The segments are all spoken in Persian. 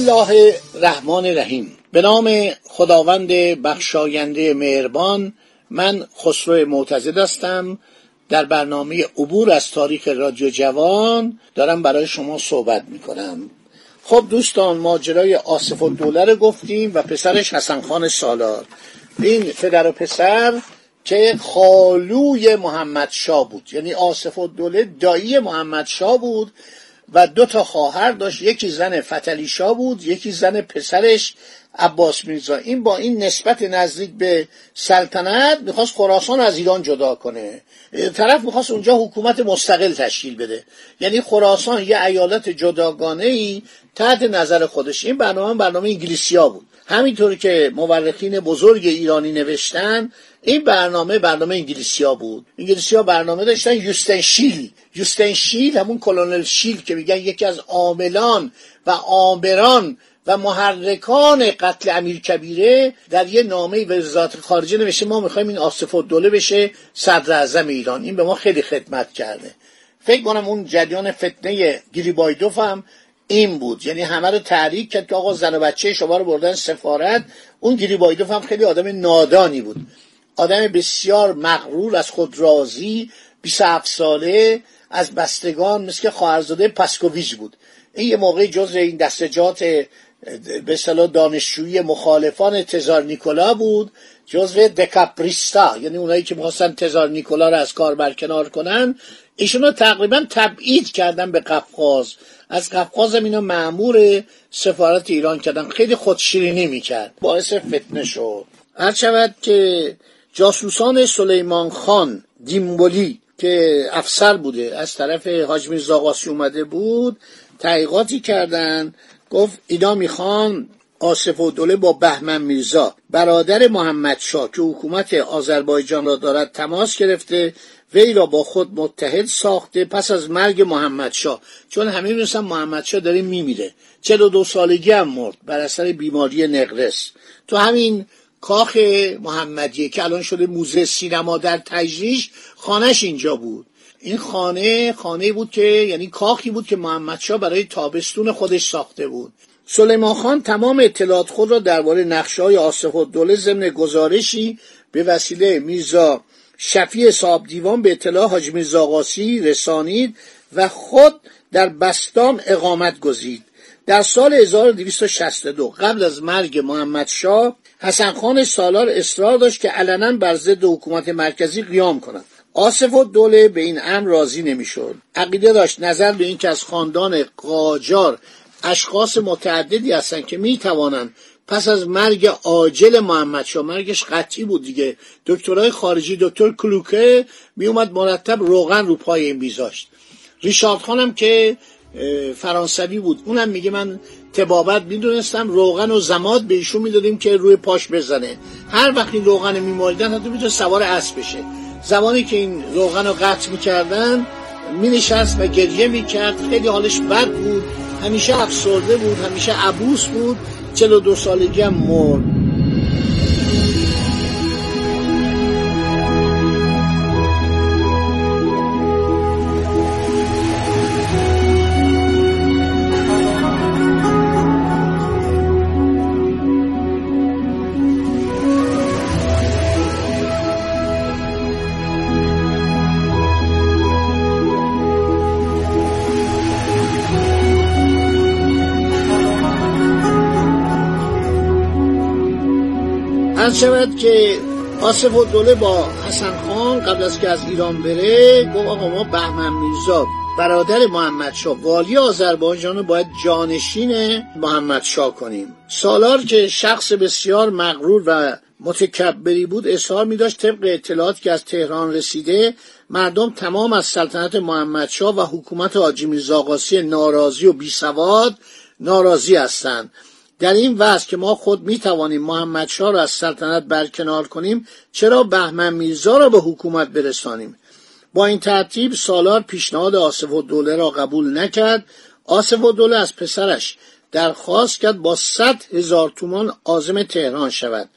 الله الرحمن الرحیم. به نام خداوند بخشاینده مهربان من خسرو معتزد هستم. در برنامه عبور از تاریخ رادیو جوان دارم برای شما صحبت می‌کنم. خب دوستان ماجرای آصف الدوله رو گفتیم و پسرش حسن خان سالار. این پدر و پسر که خالوی محمد شاه بود. یعنی آصف الدوله دایی محمد شاه بود. و دو تا خواهر داشت. یکی زن فتلی شاه بود یکی زن پسرش عباس میرزا. این با این نسبت نزدیک به سلطنت می‌خواست خراسان از ایران جدا کنه. طرف می‌خواست اونجا حکومت مستقل تشکیل بده. یعنی خراسان یه ایالت جداگانه ای تحت نظر خودش. این برنامه برنامه انگلیسیا بود. همینطوری که مورخین بزرگ ایرانی نوشتن این برنامه برنامه انگلیسیا بود. انگلیسیا برنامه داشتن یوستن شیل. یوستن شیل همون کلونل شیل که میگن یکی از عاملان و آمران و محرکان قتل امیر کبیره در یه نامه وزارت خارجه نوشته ما می‌خوایم این آصف الدوله بشه صدر اعظم ایران. این به ما خیلی خدمت کرده. فکر کنم اون جریان فتنه گریبایدوف هم این بود. یعنی همه رو تحریک کرد که آقا زن و بچه شما رو بردن سفارت. اون گریبایدوف هم خیلی آدم نادانی بود. آدم بسیار مغرور از خود راضی 27 ساله از بستگان مثل که خواهرزاده بود. این یه موقع جز این دستجات به صلاح دانشجویی مخالفان تزار نیکولا بود جزو دکاپریستا. یعنی اونایی که می‌خواستن تزار نیکولا رو از کار برکنار کنن ایشون رو تقریبا تبعید کردن به قفقاز. از قفقاز هم اینا معمور سفارت ایران کردن. خیلی خودشیرینی می‌کرد. باعث فتنه شد. هر شود که جاسوسان سلیمان خان دیمبولی که افسر بوده. از طرف حاج میرزا اومده بود تحقیقاتی کردن. گفت اینا می‌خوان آصف و دوله با بهمن میرزا. برادر محمد شاه که حکومت آذربایجان را دارد تماس گرفته وی را با خود متحد ساخته پس از مرگ محمد شاه. چون همه می‌دونستن محمد شاه داره میمیره. چلو دو سالگی هم مرد بر اثر بیماری نقرس. تو همین کاخ محمدیه که الان شده موزه سینما در تجریش خانش اینجا بود. این خانه خانه بود که یعنی کاخی بود که محمد شاه برای تابستون خودش ساخته بود. سلیمان خان تمام اطلاعات خود را درباره نقشه های آصف الدوله ضمن گزارشی به وسیله میرزا شفیع صاحب دیوان به اطلاع حاج میرزا رسانید و خود در بستام اقامت گزید. در سال 1262 قبل از مرگ محمد شاه حسن خان سالار اصرار داشت که علنا بر ضد حکومت مرکزی قیام کند. آصف و دوله به این امر راضی نمی‌شد. عقیده داشت نظر به اینکه از خاندان قاجار اشخاص متعددی هستند که می‌توانند پس از مرگ عاجل محمد شاه مرگش قطعی بود دیگه. دکترای خارجی دکتر کلوکه میومد مرتب روغن رو پای این بیزاشت. ریشارد خانم که فرانسوی بود اونم میگه من تبابت می‌دونستم روغن و زماد به ایشون می‌دادیم که روی پاش بزنه. هر وقت این روغن میمالیدن حتی می‌تونه سوار اسب بشه. زمانی که این روغن رو قطع می‌کردن مینشست و گریه می‌کرد. خیلی حالش بد بود. همیشه افسرده بود همیشه عبوس بود. چلو دو سالگی هم مرد. عرض شود که آصف و دوله با حسن خان قبل از که از ایران بره گفت آقا ما بهمن میرزا برادر محمد شاه والی آذربایجان رو باید جانشین محمد شاه کنیم. سالار که شخص بسیار مغرور و متکبری بود اظهار می داشت طبق اطلاعات که از تهران رسیده مردم تمام از سلطنت محمدشاه و حکومت حاجی میرزا ناراضی و بیسواد ناراضی هستند. در این وضع که ما خود می توانیم محمدشاه را از سلطنت برکنار کنیم چرا بهمن میرزا را به حکومت برسانیم؟ با این ترتیب سالار پیشنهاد آصف و دوله را قبول نکرد. آصف و دوله از پسرش درخواست کرد با صد هزار تومان آزم تهران شود.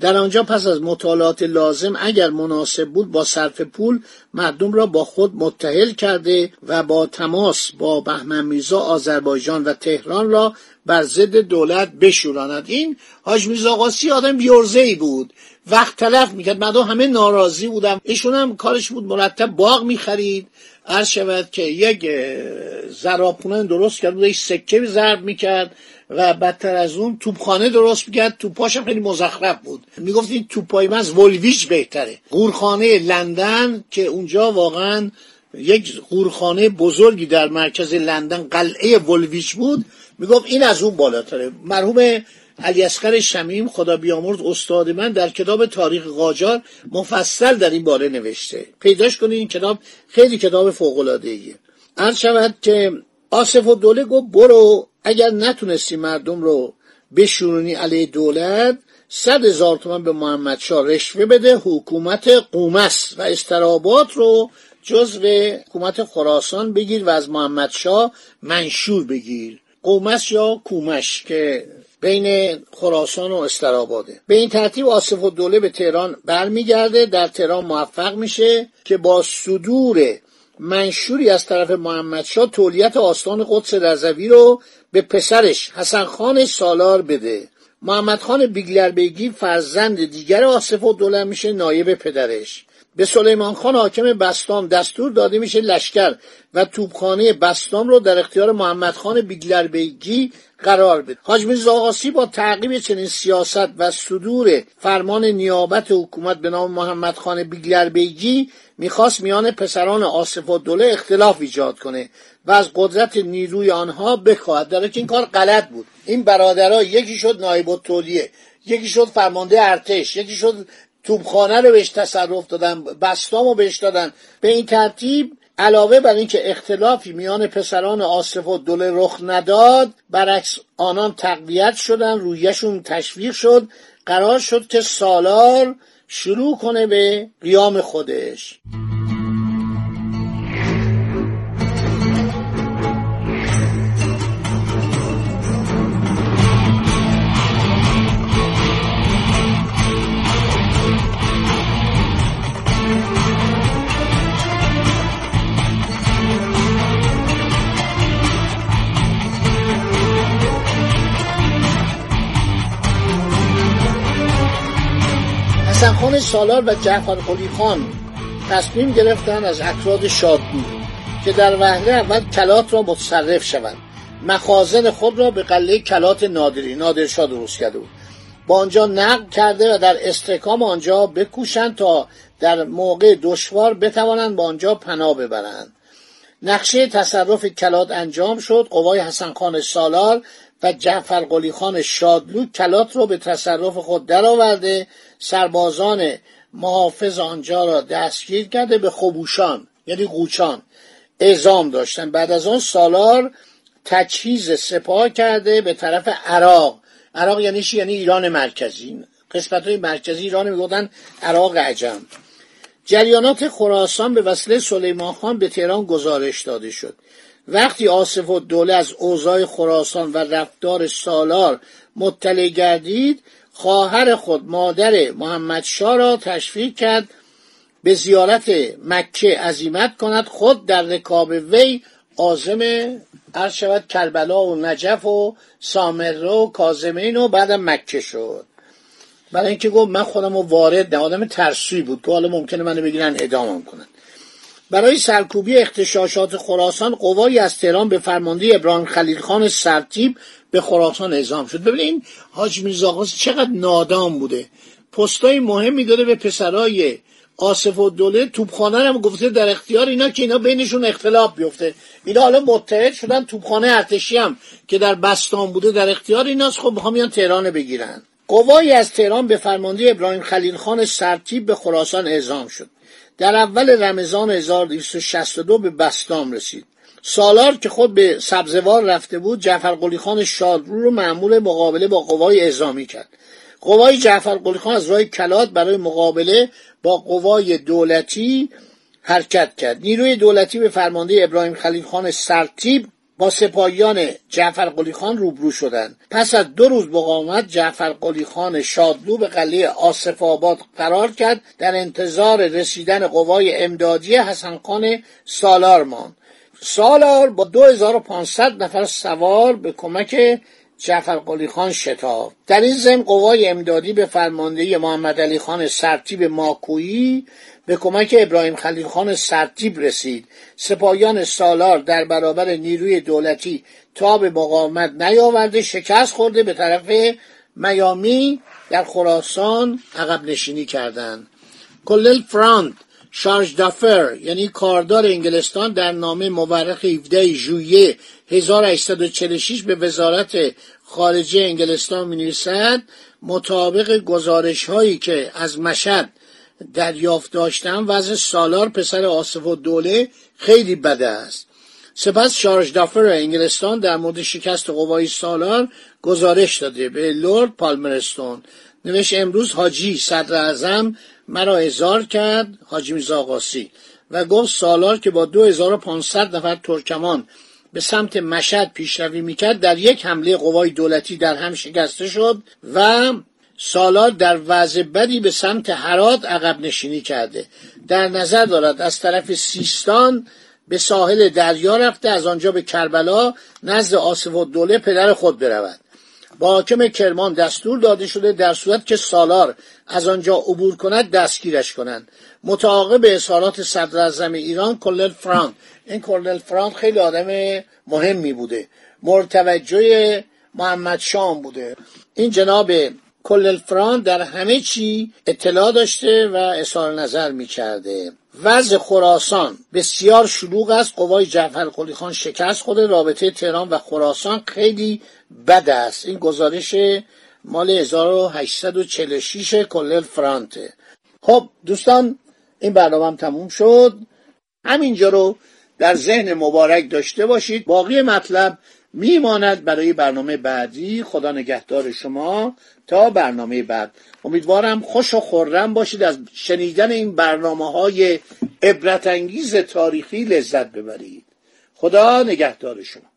در آنجا پس از مطالعات لازم اگر مناسب بود با صرف پول مردم را با خود متحل کرده و با تماس با بهمن میرزا آذربایجان و تهران را بر ضد دولت بشوراند. این حاج میرزا آدم بیورزه ای بود. وقت تلف می‌کرد. مردم همه ناراضی بودم ایشون هم کارش بود مرتب باغ می‌خرید. عرض شود که یک زراپونه درست کرد. بود سکه ضرب می‌کرد و بدتر از اون توپخانه درست می‌کرد. توپاش هم خیلی مزخرف بود. می‌گفت این توپای من از ولویچ بهتره. قورخانه لندن که اونجا واقعا یک قورخانه بزرگی در مرکز لندن قلعه ولویچ بود. می‌گفت این از اون بالاتره. مرحوم علی اصغر شمیم خدا بیامرز استاد من در کتاب تاریخ قاجار مفصل در این باره نوشته. پیداش کنید این کتاب خیلی کتاب فوق العاده ایه عرض شود که آصف و دوله گفت برو اگر نتونستی مردم رو بشورونی علیه دولت صد هزار تومن به محمد شاه رشوه بده حکومت قومس و استرابات رو جزو حکومت خراسان بگیر و از محمد شاه منشور بگیر. قومس یا کومش که بین خراسان و استراباده. به این ترتیب آصف دوله به تهران برمیگرده. در تهران موفق میشه که با صدور منشوری از طرف محمدشاه تولیت آستان قدس رضوی رو به پسرش حسن خان سالار بده. محمد خان بیگلربیگی فرزند دیگر آصف و دوله میشه نایب پدرش. به سلیمان خان حاکم بستام دستور داده میشه لشکر و توپخانه بستام رو در اختیار محمد خان بیگلربیگی قرار بده. حاج میرزا با تعقیب چنین سیاست و صدور فرمان نیابت حکومت به نام محمد خان بیگلربیگی می‌خواست میان پسران آصف و دوله اختلاف ایجاد کنه و از قدرت نیروی آنها بخواهد. در که این کار غلط بود. این برادرها یکی شد نایب التولیه یکی شد فرمانده ارتش یکی شد توبخانه رو بهش تصرف دادن بستام رو بهش دادن. به این ترتیب علاوه بر اینکه اختلافی میان پسران آصف و دوله رخ نداد برعکس آنان تقویت شدن رویشون تشویق شد. قرار شد که سالار شروع کنه به قیام خودش. حسن خان سالار و جعفر قلی خان تصمیم گرفتن از افراد شادگو که در وهله اول کلات را متصرف شوند. مخازن خود را به قله کلات نادری. نادرشاه درست کرده بود. با آنجا نقل کرده و در استحکام آنجا بکوشند تا در موقع دشوار بتوانند با آنجا پناه ببرند. نقشه تصرف کلات انجام شد. قوای حسن خان سالار و جعفر قلی خان شادلو کلات را به تصرف خود درآورده سربازان محافظ آنجا را دستگیر کرده به خبوشان یعنی قوچان اعزام داشتن. بعد از آن سالار تجهیز سپاه کرده به طرف عراق. عراق یعنی یعنی ایران مرکزی. قسمت های مرکزی ایران می‌گفتن عراق عجم. جریانات خراسان به وسیله سلیمان خان به تهران گزارش داده شد. وقتی آصف و دوله از اوضاع خراسان و رفتار سالار مطلع گردید خواهر خود مادر محمد شا را تشویق کرد به زیارت مکه عزیمت کند. خود در رکاب وی آزم عرض کربلا و نجف و سامره و کازمین و بعدم مکه شد. برای اینکه گفت من خودم رو وارد نه آدم ترسوی بود. که حالا ممکنه منو بگیرن ادامم کنن. برای سرکوبی اختشاشات خراسان قوایی از تهران به فرمانده ابراهیم خلیل خان سرتیب به خراسان اعزام شد. ببینید حاج میرزا چقدر نادام بوده. پستای مهمی داره به پسرای آصف و دوله توپخانه هم گفته در اختیار اینا که اینا بینشون اختلاف بیفته. اینا حالا متحد شدن توپخانه ارتشی هم که در بستان بوده در اختیار ایناست. خب می‌خوام میان تهران بگیرن. قوایی از تهران به فرمانده ابراهیم خلیل خان سرتیب به خراسان اعزام شد. در اول رمضان 1262 به بستام رسید. سالار که خود به سبزوار رفته بود جعفر قلی خان شادرو رو معمول مقابله با قوای اعزامی کرد. قوای جعفر قلی خان از راه کلات برای مقابله با قوای دولتی حرکت کرد. نیروی دولتی به فرمانده ابراهیم خلیل خان سرتیب با سپاهیان جعفر قلی خان روبرو شدند. پس از دو روز مقاومت جعفر قلی خان شادلو به قلعه آصف آباد قرار کرد. در انتظار رسیدن قوای امدادی حسن خان سالار ماند. سالار با 2500 نفر سوار به کمک جعفر قلی خان شتاب. در این ضمن قوای امدادی به فرماندهی محمد علی خان سرتیب ماکویی به کمک ابراهیم خلیل خان سرتیب رسید. سپاهیان سالار در برابر نیروی دولتی تا به مقاومت نیاورده شکست خورده به طرف میامی در خراسان عقب نشینی کردند. کلل فراند شارژ دافر یعنی کاردار انگلستان در نامه مورخ 17 ژوئیه 1846 به وزارت خارجه انگلستان می نویسد مطابق گزارش هایی که از مشهد دریافت داشتم وضع سالار پسر آصف و دوله خیلی بده است. سپس شارژ دافر انگلستان در مورد شکست قوای سالار گزارش داده به لورد پالمرستون. نوشت امروز حاجی صدر اعظم مرا ازار کرد حاجی میرزا و گفت سالار که با 2500 نفر ترکمان به سمت مشهد پیشروی می‌کرد در یک حمله قوای دولتی در هم شکسته شد و سالار در وضع بدی به سمت حرات عقب نشینی کرده. در نظر دارد از طرف سیستان به ساحل دریا رفته از آنجا به کربلا نزد آصف و دوله پدر خود برود. با حاکم کرمان دستور داده شده در صورت که سالار از آنجا عبور کند دستگیرش کنند. متعاقب اظهارات صدر ایران کلل فرانک. این کلل فرانک خیلی آدم مهمی بوده. مرتوجه محمد شام بوده. این جناب کلل فرانک در همه چی اطلاع داشته و اظهار نظر می کرده وضع خراسان بسیار شلوغ است. قوای جعفر خان شکست خود رابطه تهران و خراسان خیلی بد است. این گزارش مال 1846 کلل فرانته خب دوستان این برنامه هم تموم شد. همینجا رو در ذهن مبارک داشته باشید. باقی مطلب میماند برای برنامه بعدی. خدا نگهدار شما تا برنامه بعد. امیدوارم خوش و خورم باشید. از شنیدن این برنامه های عبرت انگیز تاریخی لذت ببرید. خدا نگهدار شما.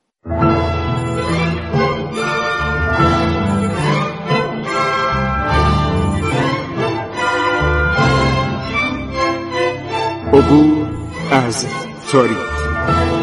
عبور از تاریخ.